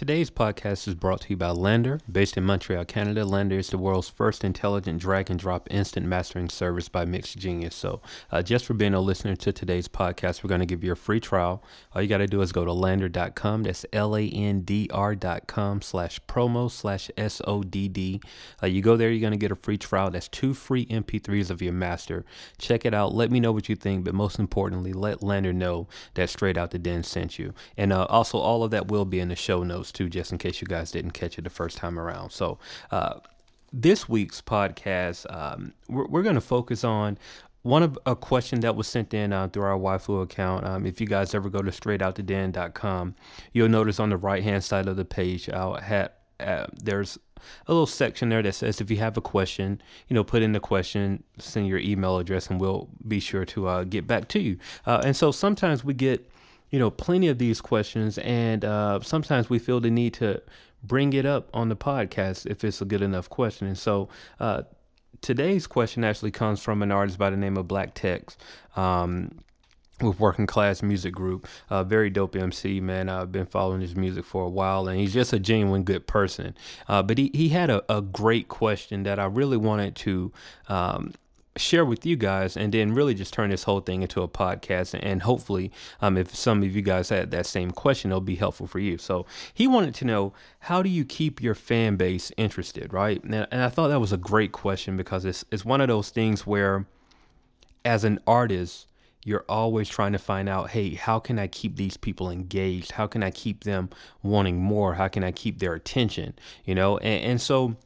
Today's podcast is brought to you by LANDR. Based in Montreal, Canada, LANDR is the world's first intelligent drag and drop instant mastering service by MixGenius. So, uh, just for being a listener to today's podcast, we're going to give you a free trial. All you got to do is go to landr.com. That's L A N D R.com slash promo slash S O D D. Uh, you go there, you're going to get a free trial. That's two free MP3s of your master. Check it out. Let me know what you think, but most importantly, let LANDR know that Straight Out the Den sent you. And uh, also, all of that will be in the show notes too, just in case you guys didn't catch it the first time around. So, uh, this week's podcast, um, we're, we're going to focus on one of a question that was sent in uh, through our Wufoo account. Um, if you guys ever go to straightouttheden.com, you'll notice on the right hand side of the page, I'll have uh, there's a little section there that says if you have a question, you know, put in the question, send your email address, and we'll be sure to uh, get back to you. Uh, and so sometimes we get you know, plenty of these questions, and uh, sometimes we feel the need to bring it up on the podcast if it's a good enough question. And so uh, today's question actually comes from an artist by the name of Black Tex. Um, with Working Class Music Group, uh, very dope MC man. I've been following his music for a while, and he's just a genuine good person. Uh, but he he had a, a great question that I really wanted to um, share with you guys and then really just turn this whole thing into a podcast and hopefully um, if some of you guys had that same question it'll be helpful for you. So he wanted to know how do you keep your fan base interested right? And, and i thought that was a great question because it's, it's one of those things where as an artist you're always trying to find out hey how can i keep these people engaged? How can i keep them wanting more? How can i keep their attention? You know and, and so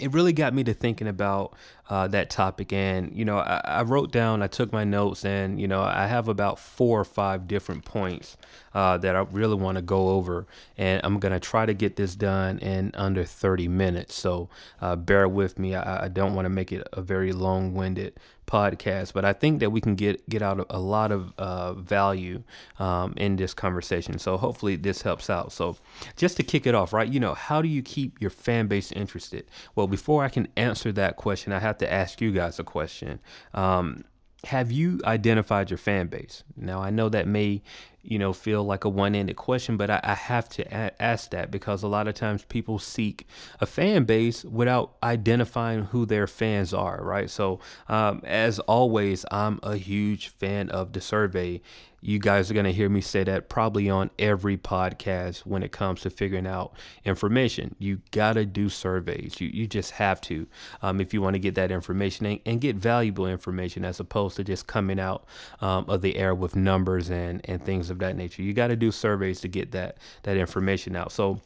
it really got me to thinking about uh, that topic. And, you know, I, I, wrote down, I took my notes, and, you know, I have about four or five different points uh, that I really want to go over. And I'm going to try to get this done in under 30 minutes. So uh, bear with me. I, I don't want to make it a very long winded podcast, but I think that we can get get out a lot of uh, value um, in this conversation. So hopefully this helps out. So just to kick it off, right? You know, how do you keep your fan base interested? Well, before I can answer that question, I have to ask you guys a question. Um, have you identified your fan base? Now, I know that may, you know, feel like a one-ended question, but I, I have to a- ask that because a lot of times people seek a fan base without identifying who their fans are, right? So, um, as always, I'm a huge fan of the survey you guys are going to hear me say that probably on every podcast when it comes to figuring out information. You got to do surveys. You, you just have to um, if you want to get that information and, and, get valuable information as opposed to just coming out um, of the air with numbers and, and things of that nature. You got to do surveys to get that, that information out. So,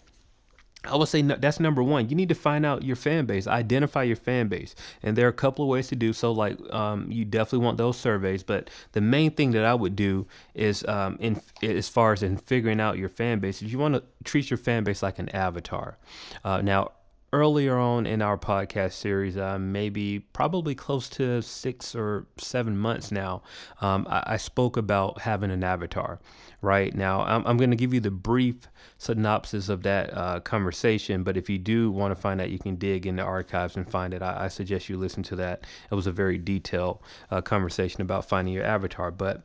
I would say no, that's number one. You need to find out your fan base, identify your fan base, and there are a couple of ways to do so. Like um, you definitely want those surveys, but the main thing that I would do is, um, in as far as in figuring out your fan base, is you want to treat your fan base like an avatar. Uh, now, earlier on in our podcast series, uh, maybe probably close to six or seven months now, um, I, I, spoke about having an avatar. Right now, I'm, I'm going to give you the brief synopsis of that uh, conversation, but if you do want to find out, you can dig in the archives and find it. I, I suggest you listen to that. It was a very detailed uh, conversation about finding your avatar, but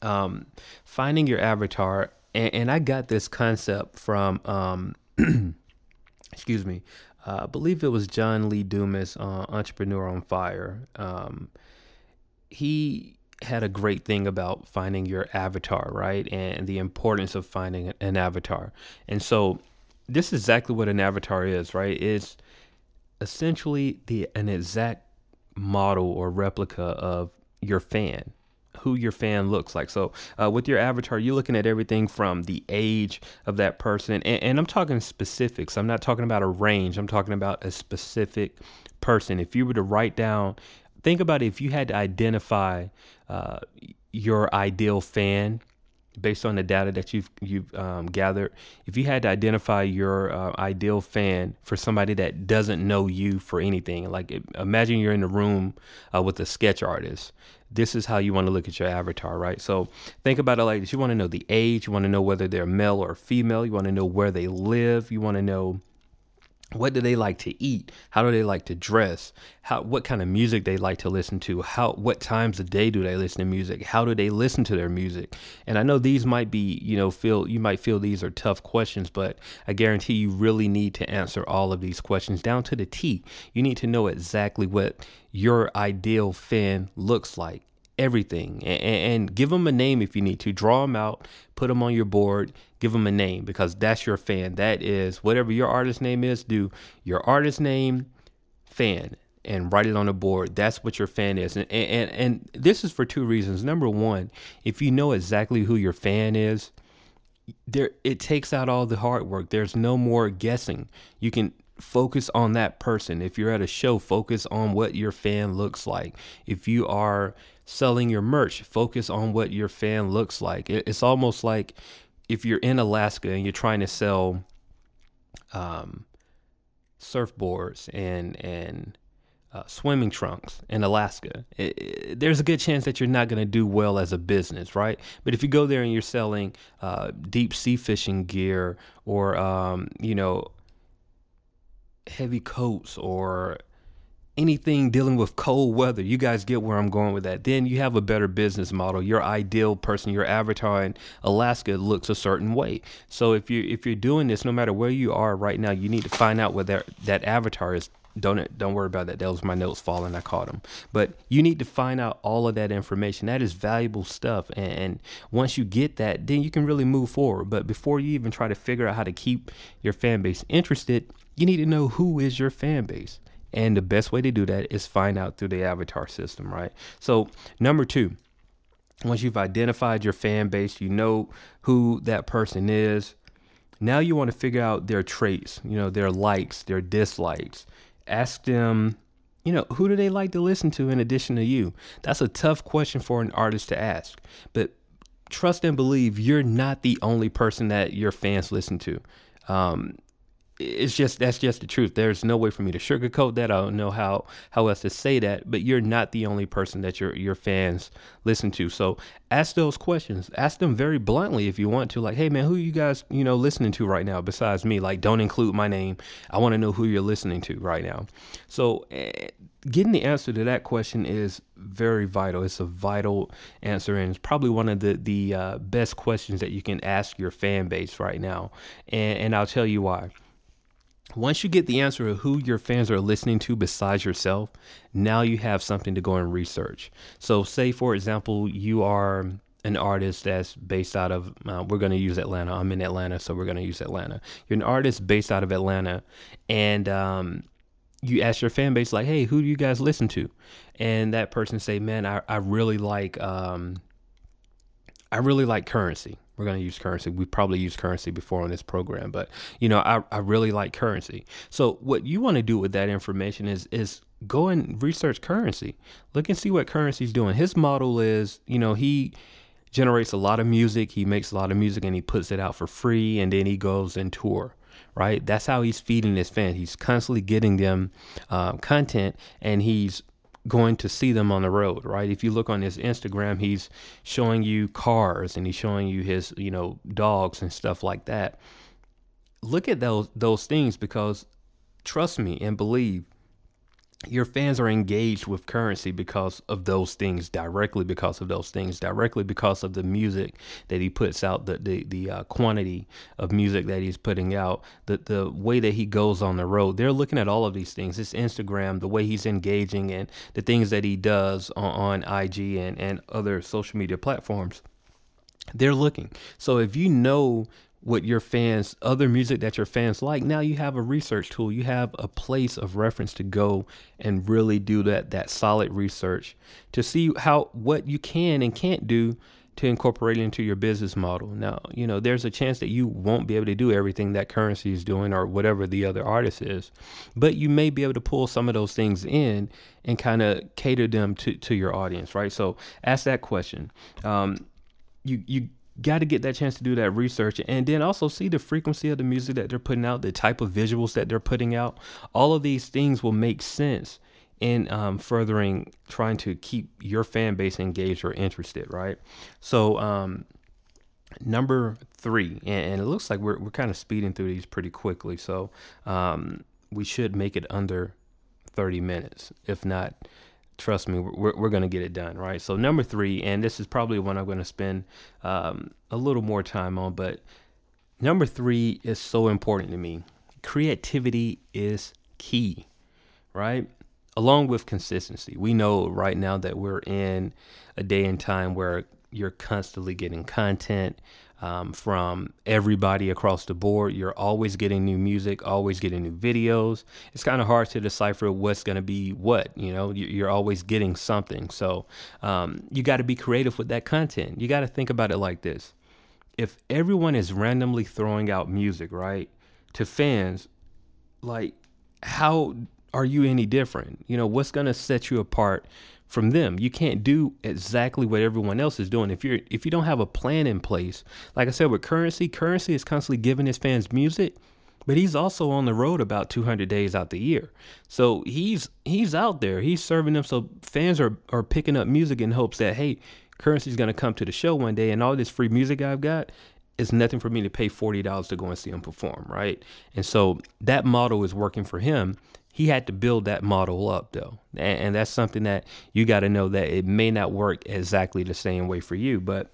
um, finding your avatar, and, and, I got this concept from. Um, excuse me, uh, I believe it was John Lee Dumas, Entrepreneur on Fire. Um, he had a great thing about finding your avatar, right? And the importance of finding an avatar. And so this is exactly what an avatar is, right? It's essentially the an exact model or replica of your fan who your fan looks like. So uh, with your avatar, you're looking at everything from the age of that person, and, and, I'm talking specifics. I'm not talking about a range. I'm talking about a specific person. If you were to write down, think about if you had to identify uh, your ideal fan based on the data that you've you've um, gathered, if you had to identify your uh, ideal fan for somebody that doesn't know you for anything, like imagine you're in a room uh, with a sketch artist. This is how you want to look at your avatar, right? So think about it like this: you want to know the age, you want to know whether they're male or female, you want to know where they live, you want to know what do they like to eat? How do they like to dress? How what kind of music they like to listen to? How what times of day do they listen to music? How do they listen to their music? And i know these might be you know feel you might feel these are tough questions but i guarantee you really need to answer all of these questions down to the t. You need to know exactly what your ideal fan looks like everything. And, and, give them a name if you need to. Draw them out put them on your board give them a name because that's your fan. That is whatever your artist name is do your artist name fan and write it on the board. That's what your fan is. And, and and this is for two reasons. Number one if you know exactly who your fan is there it takes out all the hard work. There's no more guessing. You can focus on that person if you're at a show focus on what your fan looks like if you are selling your merch. Focus on what your fan looks like. It's almost like if you're in Alaska and you're trying to sell um, surfboards and and uh, swimming trunks in Alaska, it, it, there's a good chance that you're not going to do well as a business, right? But if you go there and you're selling uh, deep sea fishing gear or um, you know heavy coats or anything dealing with cold weather, you guys get where I'm going with that. Then you have a better business model. Your ideal person, your avatar in Alaska looks a certain way. So if you if you're doing this, no matter where you are right now, you need to find out what that that avatar is. Don't don't worry about that. That was my notes falling. I caught them. But you need to find out all of that information. That is valuable stuff. And, and once you get that, then you can really move forward. But before you even try to figure out how to keep your fan base interested, you need to know who is your fan base. And the best way to do that is find out through the avatar system, right? So, number two, once you've identified your fan base, you know who that person is. Now you want to figure out their traits, you know, their likes, their dislikes. Ask them, you know, who do they like to listen to in addition to you? That's a tough question for an artist to ask. But trust and believe you're not the only person that your fans listen to. Um, it's just that's just the truth. There's no way for me to sugarcoat that. I don't know how how else to say that, but you're not the only person that your your fans listen to. So ask those questions. Ask them very bluntly if you want to. Like, hey man, who you guys you know listening to right now besides me? Like, don't include my name. I want to know who you're listening to right now. So. Uh, getting the answer to that question is very vital. It's a vital answer, and it's probably one of the the uh, best questions that you can ask your fan base right now. And and I'll tell you why once you get the answer of who your fans are listening to besides yourself, now you have something to go and research. So, say for example, you are an artist that's based out of, uh, we're going to use Atlanta. I'm in Atlanta, so we're going to use Atlanta. You're an artist based out of Atlanta, and um, you ask your fan base, like, hey, who do you guys listen to? And that person say, man, I, I really like, um, I really like Curren$y we're going to use Curren$y. We probably used Curren$y before on this program, but you know, I, I really like Curren$y. So what you want to do with that information is is go and research Curren$y. Look and see what Curren$y's doing. His model is, you know, he generates a lot of music, he makes a lot of music and he puts it out for free and then he goes and tour right? That's how he's feeding his fans. He's constantly getting them uh, content, and he's going to see them on the road, right? If you look on his Instagram, he's showing you cars and he's showing you his, you know, dogs and stuff like that. Look at those those things because trust me and believe your fans are engaged with Curren$y because of those things directly because of those things directly because of the music that he puts out the the, the uh, quantity of music that he's putting out the the way that he goes on the road. They're looking at all of these things. His Instagram the way he's engaging and the things that he does on, on IG and and other social media platforms. They're looking. So if you know what your fans, other music that your fans like, now you have a research tool. You have a place of reference to go and really do that that solid research to see how what you can and can't do to incorporate into your business model. Now, you know, there's a chance that you won't be able to do everything that Curren$y is doing or whatever the other artist is, but you may be able to pull some of those things in and kind of cater them to, to your audience, right? So ask that question. Um, you, you got to get that chance to do that research and then also see the frequency of the music that they're putting out, the type of visuals that they're putting out. All of these things will make sense in um, furthering trying to keep your fan base engaged or interested, right? So, um, number three, and, and, it looks like we're, we're kind of speeding through these pretty quickly. So, um, we should make it under 30 minutes. If not, trust me, we're, we're going to get it done, right? So, number three, and this is probably one I'm going to spend um, a little more time on, but number three is so important to me. Creativity is key, right? Along with consistency. We know right now that we're in a day and time where you're constantly getting content um, from everybody across the board. You're always getting new music, always getting new videos. It's kind of hard to decipher what's going to be what. You know, you're always getting something. So um, you got to be creative with that content. You got to think about it like this: if everyone is randomly throwing out music, right, to fans, like how are you any different? You know, what's going to set you apart from them. You can't do exactly what everyone else is doing. If you're if you don't have a plan in place, like I said with Curren$y, Curren$y is constantly giving his fans music, but he's also on the road about 200 days out the year. So he's he's out there. He's serving them so fans are are picking up music in hopes that hey, Curren$y's going to come to the show one day and all this free music I've got is nothing for me to pay $40 to go and see him perform, right? And so that model is working for him he had to build that model up though. And, and that's something that you got to know that it may not work exactly the same way for you but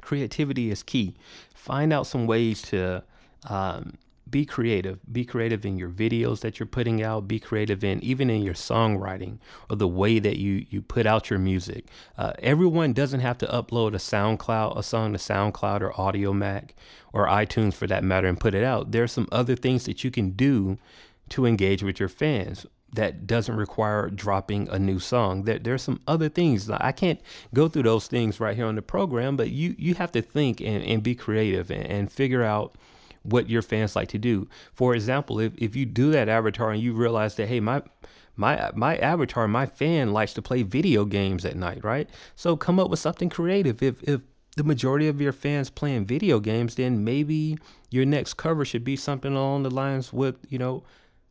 creativity is key. Find out some ways to um, be creative. Be creative in your videos that you're putting out. Be creative in even in your songwriting or the way that you you put out your music. Uh, everyone doesn't have to upload a soundcloud a song to soundcloud or Audiomack or itunes for that matter and put it out. There are some other things that you can do to engage with your fans that doesn't require dropping a new song. There, there's some other things. I can't go through those things right here on the program, but you you have to think and, and be creative and, and figure out what your fans like to do. For example, if, if you do that avatar and you realize that hey my my my avatar, my fan likes to play video games at night, right? So come up with something creative. If if the majority of your fans playing video games, then maybe your next cover should be something along the lines with, you know,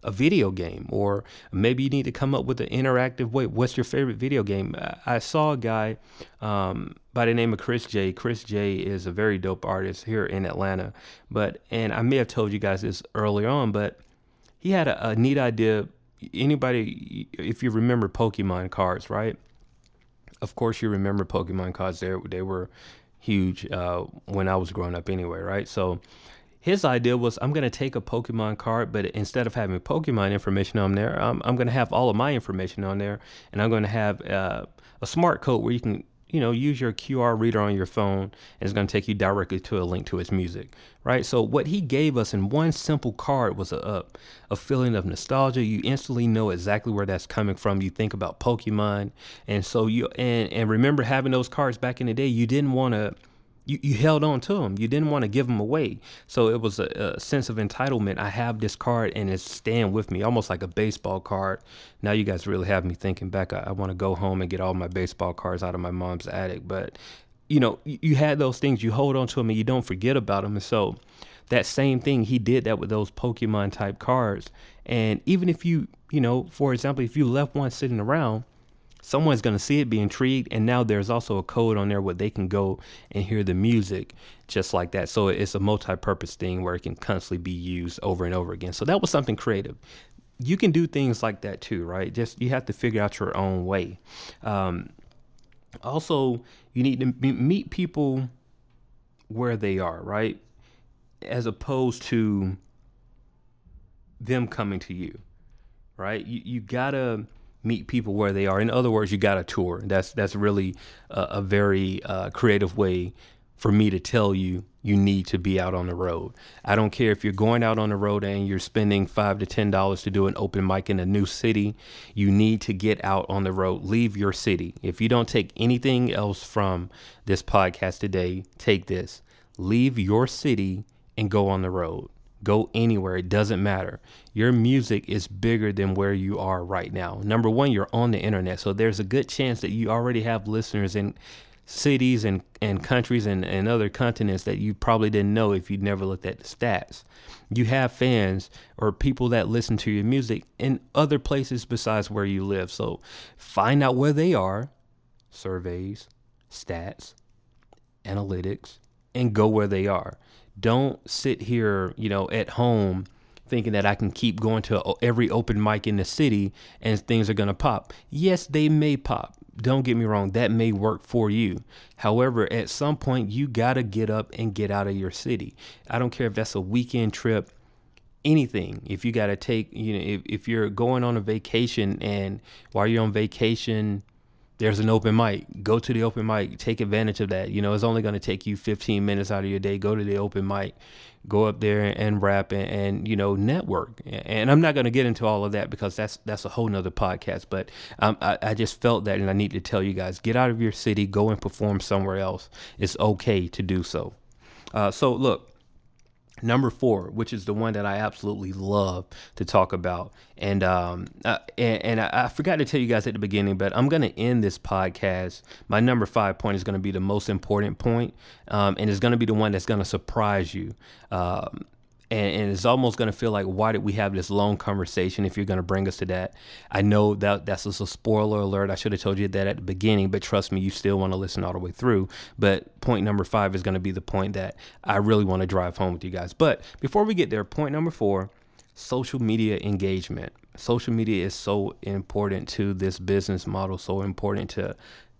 a video game or maybe you need to come up with an interactive way. What's your favorite video game? I saw a guy um, by the name of chris j. Chris j is a very dope artist here in atlanta but and i may have told you guys this earlier on but he had a, a neat idea. Anybody if you remember pokemon cards right? Of course you remember pokemon cards. They, they were huge uh, when i was growing up anyway right? So his idea was I'm going to take a Pokemon card, but instead of having Pokemon information on there, I'm, I'm going to have all of my information on there, and I'm going to have uh, a smart code where you can, you know, use your QR reader on your phone, and it's going to take you directly to a link to his music, right? So what he gave us in one simple card was a, a, a feeling of nostalgia. You instantly know exactly where that's coming from. You think about Pokemon, and so you and and remember having those cards back in the day. You didn't want to you, you held on to them. You didn't want to give them away. So it was a, a, sense of entitlement. I have this card and it's staying with me, almost like a baseball card. Now you guys really have me thinking back. I, I want to go home and get all my baseball cards out of my mom's attic. But, you know, you, you had those things, you hold on to them and you don't forget about them. And so that same thing, he did that with those Pokemon type cards. And even if you, you know, for example, if you left one sitting around, someone's going to see it, be intrigued, and now there's also a code on there where they can go and hear the music just like that. So it's a multi-purpose thing where it can constantly be used over and over again. So that was something creative. You can do things like that too, right? Just you have to figure out your own way. Um, also, you need to meet people where they are, right? As opposed to them coming to you, right? You you gotta meet people where they are. In other words, you got a tour. That's that's really a, a very uh, creative way for me to tell you you need to be out on the road. I don't care if you're going out on the road and you're spending five to ten dollars to do an open mic in a new city. You need to get out on the road. Leave your city. If you don't take anything else from this podcast today, take this. Leave your city and go on the road. Go anywhere, it doesn't matter. Your music is bigger than where you are right now. Number one, you're on the internet, so there's a good chance that you already have listeners in cities and, and countries and, and other continents that you probably didn't know if you'd never looked at the stats. You have fans or people that listen to your music in other places besides where you live. So find out where they are, surveys, stats, analytics, and go where they are. Don't sit here, you know, at home thinking that I can keep going to every open mic in the city and things are going to pop. Yes, they may pop. Don't get me wrong, that may work for you. However, at some point, you got to get up and get out of your city. I don't care if that's a weekend trip, anything. If you got to take, you know, if, if you're going on a vacation and while you're on vacation, there's an open mic. Go to the open mic. Take advantage of that. You know, it's only going to take you 15 minutes out of your day. Go to the open mic. Go up there and rap and, and you know network. And I'm not going to get into all of that because that's that's a whole nother podcast. But um, I, I just felt that, and I need to tell you guys: get out of your city. Go and perform somewhere else. It's okay to do so. Uh, so look, Number four, which is the one that I absolutely love to talk about, and um, uh, and, and I, I, forgot to tell you guys at the beginning, but I'm going to end this podcast. My number five point is going to be the most important point, um, and it's going to be the one that's going to surprise you. Um, and, and it's almost going to feel like why did we have this long conversation if you're going to bring us to that? I know that that's just a spoiler alert. I should have told you that at the beginning but trust me you still want to listen all the way through. But point number five is going to be the point that i really want to drive home with you guys. But before we get there point number four social media engagement. Social media is so important to this business model so important to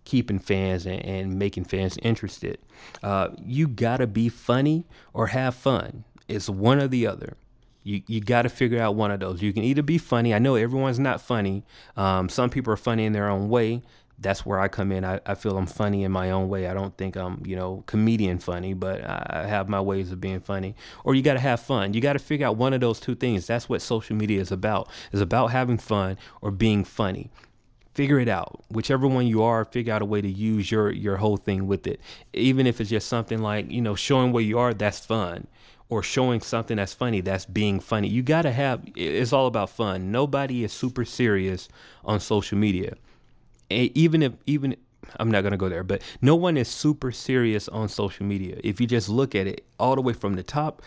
keeping fans and, and making fans interested. Uh, you gotta be funny or have fun. It's one or the other. You you got to figure out one of those. You can either be funny. I know everyone's not funny. Um, some people are funny in their own way. That's where I come in. I, I feel I'm funny in my own way. I don't think I'm, you know, comedian funny, but I have my ways of being funny. Or you got to have fun. You got to figure out one of those two things. That's what social media is about. It's about having fun or being funny figure it out whichever one you are figure out a way to use your your whole thing with it even if it's just something like you know showing where you are that's fun or showing something that's funny that's being funny. You got to have it's all about fun. Nobody is super serious on social media. even if even I'm not going to go there, but no one is super serious on social media. If you just look at it all the way from the top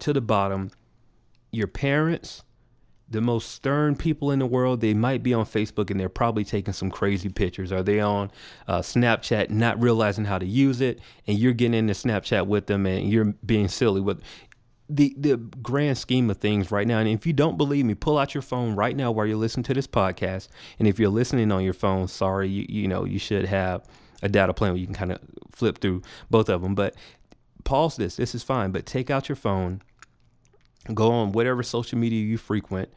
to the bottom, your parents, the most stern people in the world, they might be on Facebook and they're probably taking some crazy pictures. Are they on uh, Snapchat, not realizing how to use it, and you're getting into Snapchat with them and you're being silly with the the grand scheme of things right now. And if you don't believe me, pull out your phone right now while you're listening to this podcast. And if you're listening on your phone, sorry, you you know you should have a data plan where you can kind of flip through both of them. But pause this. This is fine. But take out your phone go on whatever social media you frequent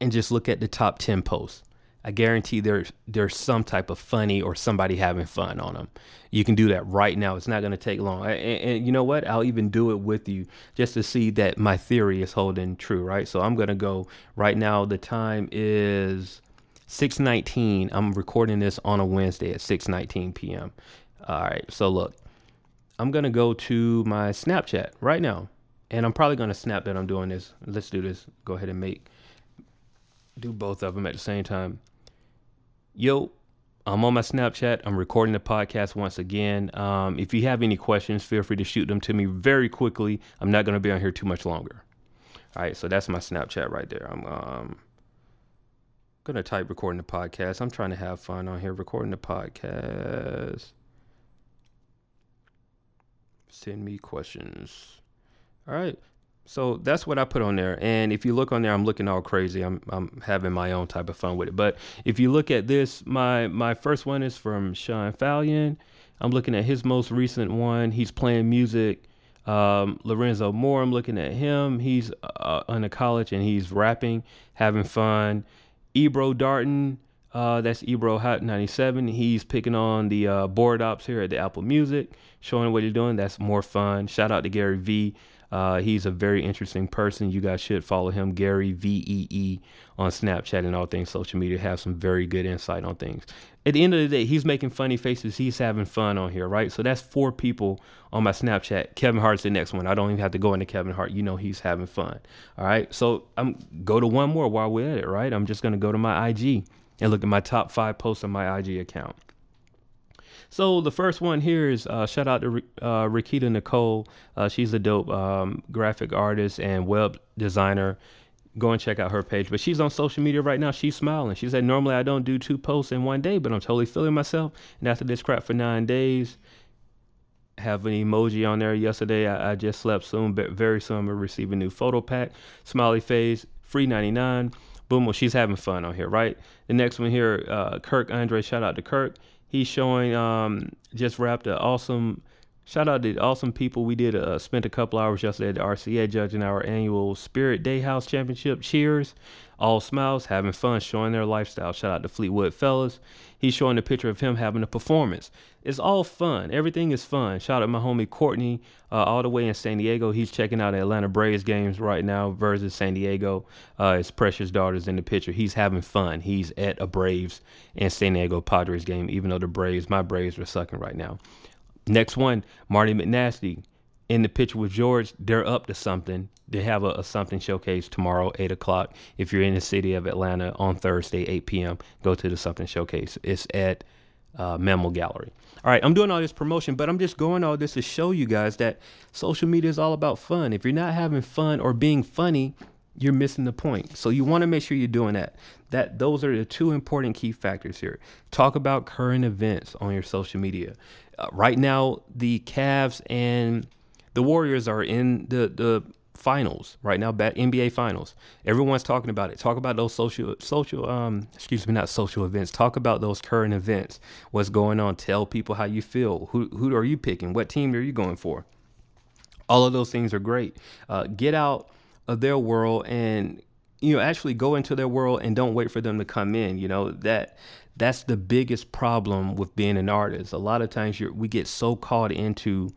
and just look at the top 10 posts. I guarantee there's there's some type of funny or somebody having fun on them. You can do that right now. It's not going to take long. And, and, you know what? I'll even do it with you just to see that my theory is holding true, right? So I'm going to go right now. The time is 6:19. I'm recording this on a Wednesday at 6:19 p.m. All right. So look, I'm going to go to my Snapchat right now and I'm probably gonna snap that I'm doing this. Let's do this. Go ahead and make do both of them at the same time. Yo, I'm on my Snapchat. I'm recording the podcast once again. Um, if you have any questions, feel free to shoot them to me very quickly. I'm not gonna be on here too much longer. All right, so that's my Snapchat right there. I'm um, gonna type recording the podcast. I'm trying to have fun on here recording the podcast. Send me questions. All right. So that's what I put on there. And if you look on there, I'm looking all crazy. I'm I'm having my own type of fun with it. But if you look at this, my my first one is from Sean Fallon. I'm looking at his most recent one. He's playing music. Um, Lorenzo Moore, I'm looking at him. He's uh, a college and he's rapping, having fun. Ebro Darton, uh, that's Ebro Hot 97. He's picking on the uh, board ops here at the Apple Music, showing what he's doing. That's more fun. Shout out to Gary V. Uh, he's a very interesting person. You guys should follow him, Gary V E E, on Snapchat and all things social media. Have some very good insight on things. At the end of the day, he's making funny faces. He's having fun on here, right? So that's four people on my Snapchat. Kevin Hart's the next one. I don't even have to go into Kevin Hart. You know he's having fun. All right. So I'm go to one more while we're at it, right? I'm just gonna go to my IG and look at my top five posts on my IG account. So the first one here is uh, shout out to uh, Rikita Nicole. Uh, she's a dope um, graphic artist and web designer. Go and check out her page. But she's on social media right now. She's smiling. She said, Normally I don't do two posts in one day, but I'm totally feeling myself. And after this crap for nine days, have an emoji on there. Yesterday, I, I just slept soon, but very soon I'm gonna receive a new photo pack. Smiley face, free 99. Boom, well, she's having fun on here, right? The next one here, uh, Kirk Andre, shout out to Kirk. He's showing, um, just wrapped an awesome Shout out to the awesome people. We did uh, spent a couple hours yesterday at the RCA judging our annual Spirit Day House Championship. Cheers. All smiles, having fun, showing their lifestyle. Shout out to Fleetwood Fellas. He's showing a picture of him having a performance. It's all fun. Everything is fun. Shout out my homie Courtney, uh, all the way in San Diego. He's checking out Atlanta Braves games right now versus San Diego. Uh, his precious daughter's in the picture. He's having fun. He's at a Braves and San Diego Padres game, even though the Braves, my Braves, are sucking right now. Next one, Marty McNasty in the picture with George. They're up to something. They have a, a, something showcase tomorrow, eight o'clock. If you're in the city of Atlanta on Thursday, eight p.m., go to the something showcase. It's at uh, Gallery. All right, I'm doing all this promotion, but I'm just going all this to show you guys that social media is all about fun. If you're not having fun or being funny, you're missing the point. So you want to make sure you're doing that. That those are the two important key factors here. Talk about current events on your social media. Right now, the Cavs and the Warriors are in the the finals right now, NBA finals. Everyone's talking about it. Talk about those social social um excuse me, not social events. Talk about those current events. What's going on? Tell people how you feel. Who who are you picking? What team are you going for? All of those things are great. Uh, get out of their world and you know actually go into their world and don't wait for them to come in you know that that's the biggest problem with being an artist. A lot of times we get so caught into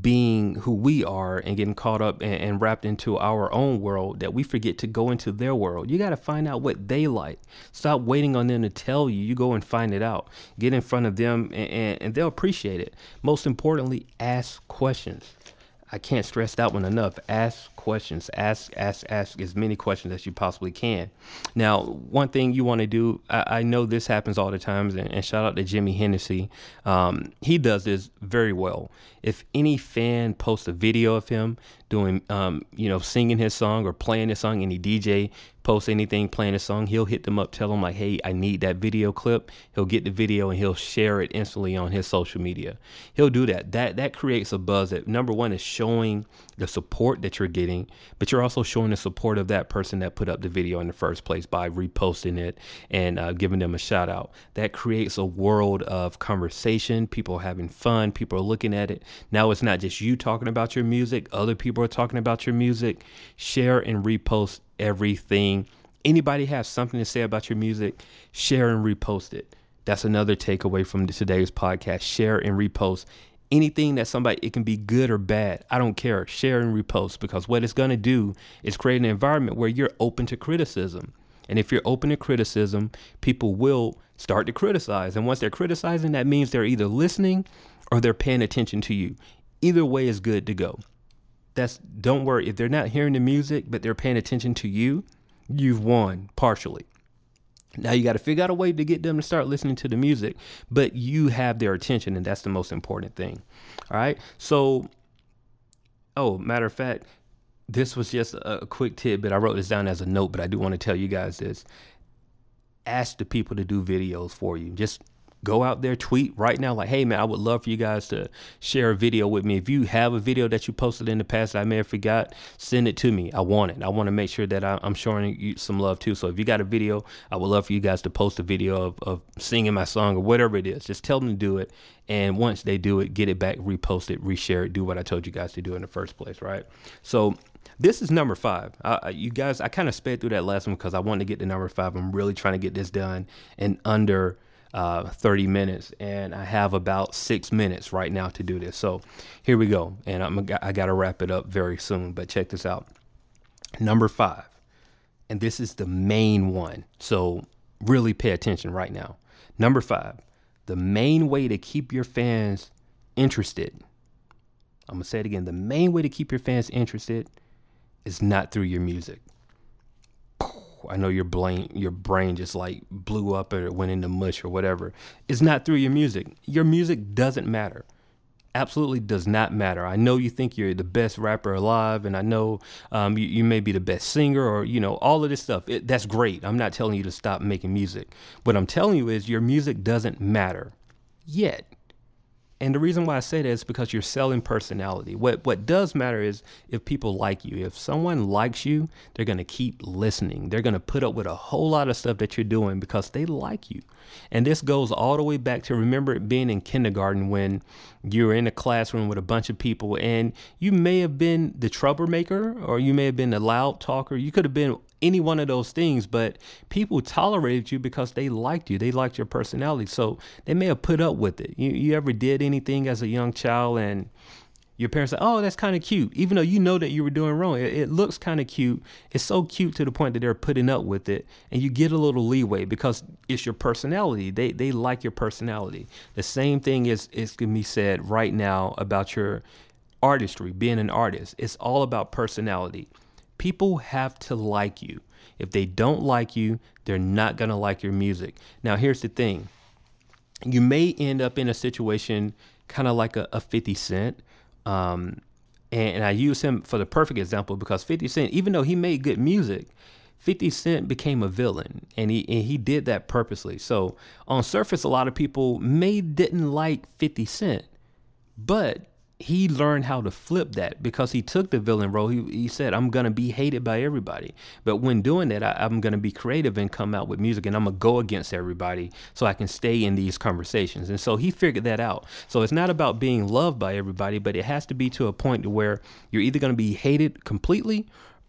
being who we are and getting caught up and, and wrapped into our own world that we forget to go into their world. You got to find out what they like. Stop waiting on them to tell you. You go and find it out. Get in front of them and, and, and they'll appreciate it. Most importantly ask questions I can't stress that one enough. Ask questions. Ask, ask, ask as many questions as you possibly can. Now, one thing you want to do, I, I, know this happens all the times, and, and shout out to Jimmy Hennessy. Um, he does this very well. If any fan posts a video of him doing, um, you know, singing his song or playing his song, any DJ post anything playing a song, he'll hit them up, tell them like, "Hey, I need that video clip." He'll get the video and he'll share it instantly on his social media. He'll do that. That that creates a buzz. That number one is showing the support that you're getting, but you're also showing the support of that person that put up the video in the first place by reposting it and uh, giving them a shout out. That creates a world of conversation. People having fun. People are looking at it. Now it's not just you talking about your music. Other people are talking about your music. Share and repost everything. Anybody have something to say about your music, share and repost it. That's another takeaway from today's podcast. Share and repost anything that somebody it can be good or bad i don't care share and repost because what it's going to do is create an environment where you're open to criticism and if you're open to criticism people will start to criticize and once they're criticizing that means they're either listening or they're paying attention to you either way is good to go that's don't worry if they're not hearing the music but they're paying attention to you you've won partially. Now you got to figure out a way to get them to start listening to the music but you have their attention and that's the most important thing all right? So oh matter of fact this was just a quick tidbit. I wrote this down as a note but i do want to tell you guys this. Ask the people to do videos for you. Just go out there, tweet right now, like, hey man, I would love for you guys to share a video with me. If you have a video that you posted in the past that I may have forgot, send it to me. I want it. I want to make sure that I, am showing you some love too. So if you got a video, I would love for you guys to post a video of, of singing my song or whatever it is. Just tell them to do it. And once they do it, get it back, repost it, reshare it, do what I told you guys to do in the first place, right? So this is number five. Uh, you guys, I kind of sped through that last one because I wanted to get to number five. I'm really trying to get this done in under uh, 30 minutes, and I have about six minutes right now to do this. So here we go, and I'm I got to wrap it up very soon. But check this out. Number five, and this is the main one. So really pay attention right now. Number five, the main way to keep your fans interested. I'm gonna say it again. The main way to keep your fans interested is not through your music. I know your brain your brain just like blew up or went into mush or whatever. It's not through your music. Your music doesn't matter. Absolutely does not matter. I know you think you're the best rapper alive, and I know um, you, you, may be the best singer, or you know all of this stuff. It, that's great. I'm not telling you to stop making music. What I'm telling you is your music doesn't matter yet. And the reason why I say that is because you're selling personality. What what does matter is if people like you. If someone likes you, they're going to keep listening. They're going to put up with a whole lot of stuff that you're doing because they like you. And this goes all the way back to remember it being in kindergarten when you're in a classroom with a bunch of people and you may have been the troublemaker or you may have been the loud talker. You could have been any one of those things, but people tolerated you because they liked you. They liked your personality. So they may have put up with it. You, you ever did anything as a young child and your parents say, "Oh, that's kind of cute," even though you know that you were doing wrong. It, it looks kind of cute. It's so cute to the point that they're putting up with it, and you get a little leeway because it's your personality. They they like your personality. The same thing is is can be said right now about your artistry, being an artist. It's all about personality. People have to like you. If they don't like you, they're not going to like your music. Now, here's the thing you may end up in a situation kind of like a, a 50 Cent. Um, and, and I use him for the perfect example because 50 Cent, even though he made good music, 50 Cent became a villain and he and he did that purposely. So on surface a lot of people may didn't like 50 Cent, but he learned how to flip that because he took the villain role. He, he said, I'm going to be hated by everybody. But when doing that, I, am going to be creative and come out with music and I'm going to go against everybody so I can stay in these conversations. And so he figured that out. So it's not about being loved by everybody, but it has to be to a point to where you're either going to be hated completely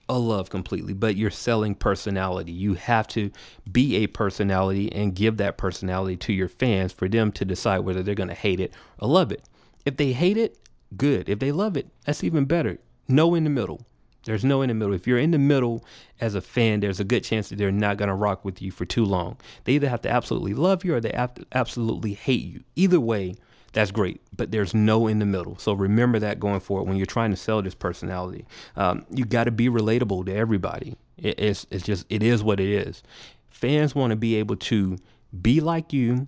or loved completely, but you're selling personality. You have to be a personality and give that personality to your fans for them to decide whether they're going to hate it or love it. If they hate it, good. If they love it, that's even better. No in the middle. There's no in the middle. If you're in the middle as a fan, there's a good chance that they're not going to rock with you for too long. They either have to absolutely love you or they absolutely hate you. Either way, that's great, but there's no in the middle. So remember that going forward when you're trying to sell this personality. Um, you got to be relatable to everybody. It, it's, it's just, it is what it is. Fans want to be able to be like you,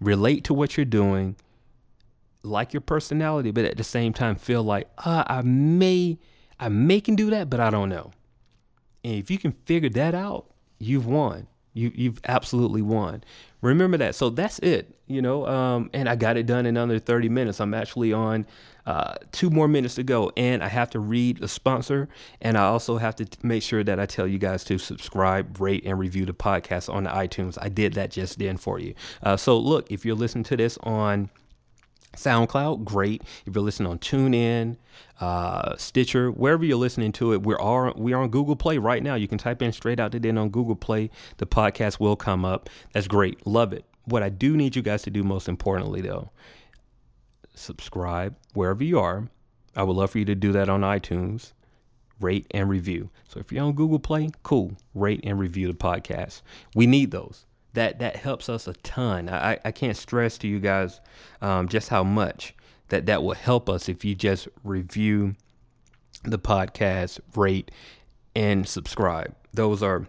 relate to what you're doing, like your personality, but at the same time feel like, uh, I may, I may can do that, but I don't know. And if you can figure that out, you've won. You you've absolutely won. Remember that. So that's it. You know, um, and I got it done in under 30 minutes. I'm actually on uh, two more minutes to go, and I have to read the sponsor, and I also have to make sure that I tell you guys to subscribe, rate, and review the podcast on the iTunes. I did that just then for you. Uh, so look, if you're listening to this on SoundCloud, great. If you're listening on TuneIn, uh, Stitcher, wherever you're listening to it, we're we're on Google Play right now. You can type in straight out the den on Google Play. The podcast will come up. That's great. Love it. What I do need you guys to do most importantly though, subscribe wherever you are. I would love for you to do that on iTunes. Rate and review. So if you're on Google Play, cool. Rate and review the podcast. We need those that that helps us a ton. I, I can't stress to you guys um, just how much that that will help us if you just review the podcast, rate, and subscribe. Those are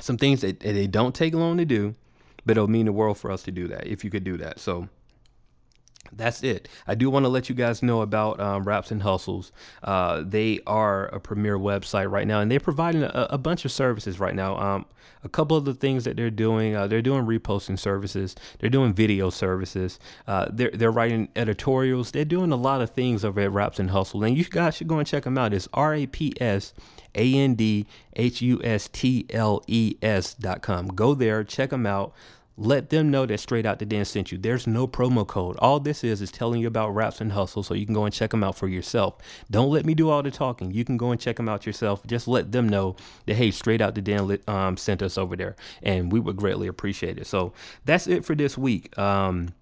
some things that, that they don't take long to do, but it'll mean the world for us to do that if you could do that. So that's it. I do want to let you guys know about um, Raps and Hustles. Uh, they are a premier website right now, and they're providing a, a bunch of services right now. Um, a couple of the things that they're doing, uh, they're doing reposting services, they're doing video services, uh, they're they're writing editorials, they're doing a lot of things over at Raps and Hustle, and you guys should go and check them out. It's R A P S A N D H U S T L E S dot com. Go there, check them out. Let them know that Straight Out the Den sent you. There's no promo code. All this is is telling you about Raps and Hustle so you can go and check them out for yourself. Don't let me do all the talking. You can go and check them out yourself. Just let them know that, hey, Straight Out the Den um, sent us over there. And we would greatly appreciate it. So that's it for this week. Um,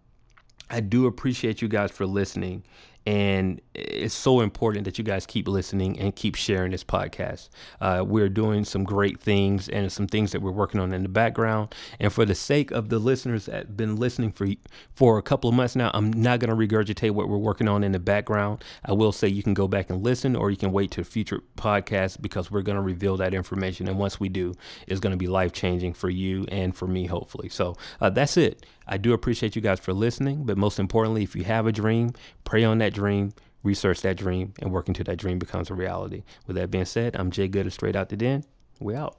I do appreciate you guys for listening. And it's so important that you guys keep listening and keep sharing this podcast. Uh, we're doing some great things and some things that we're working on in the background. And for the sake of the listeners that have been listening for for a couple of months now, I'm not going to regurgitate what we're working on in the background. I will say you can go back and listen, or you can wait to future podcasts because we're going to reveal that information. And once we do, it's going to be life changing for you and for me, hopefully. So uh, that's it. I do appreciate you guys for listening, but most importantly, if you have a dream, pray on that dream, research that dream, and work until that dream becomes a reality. With that being said, I'm Jay Good of Straight Out the Den. We out.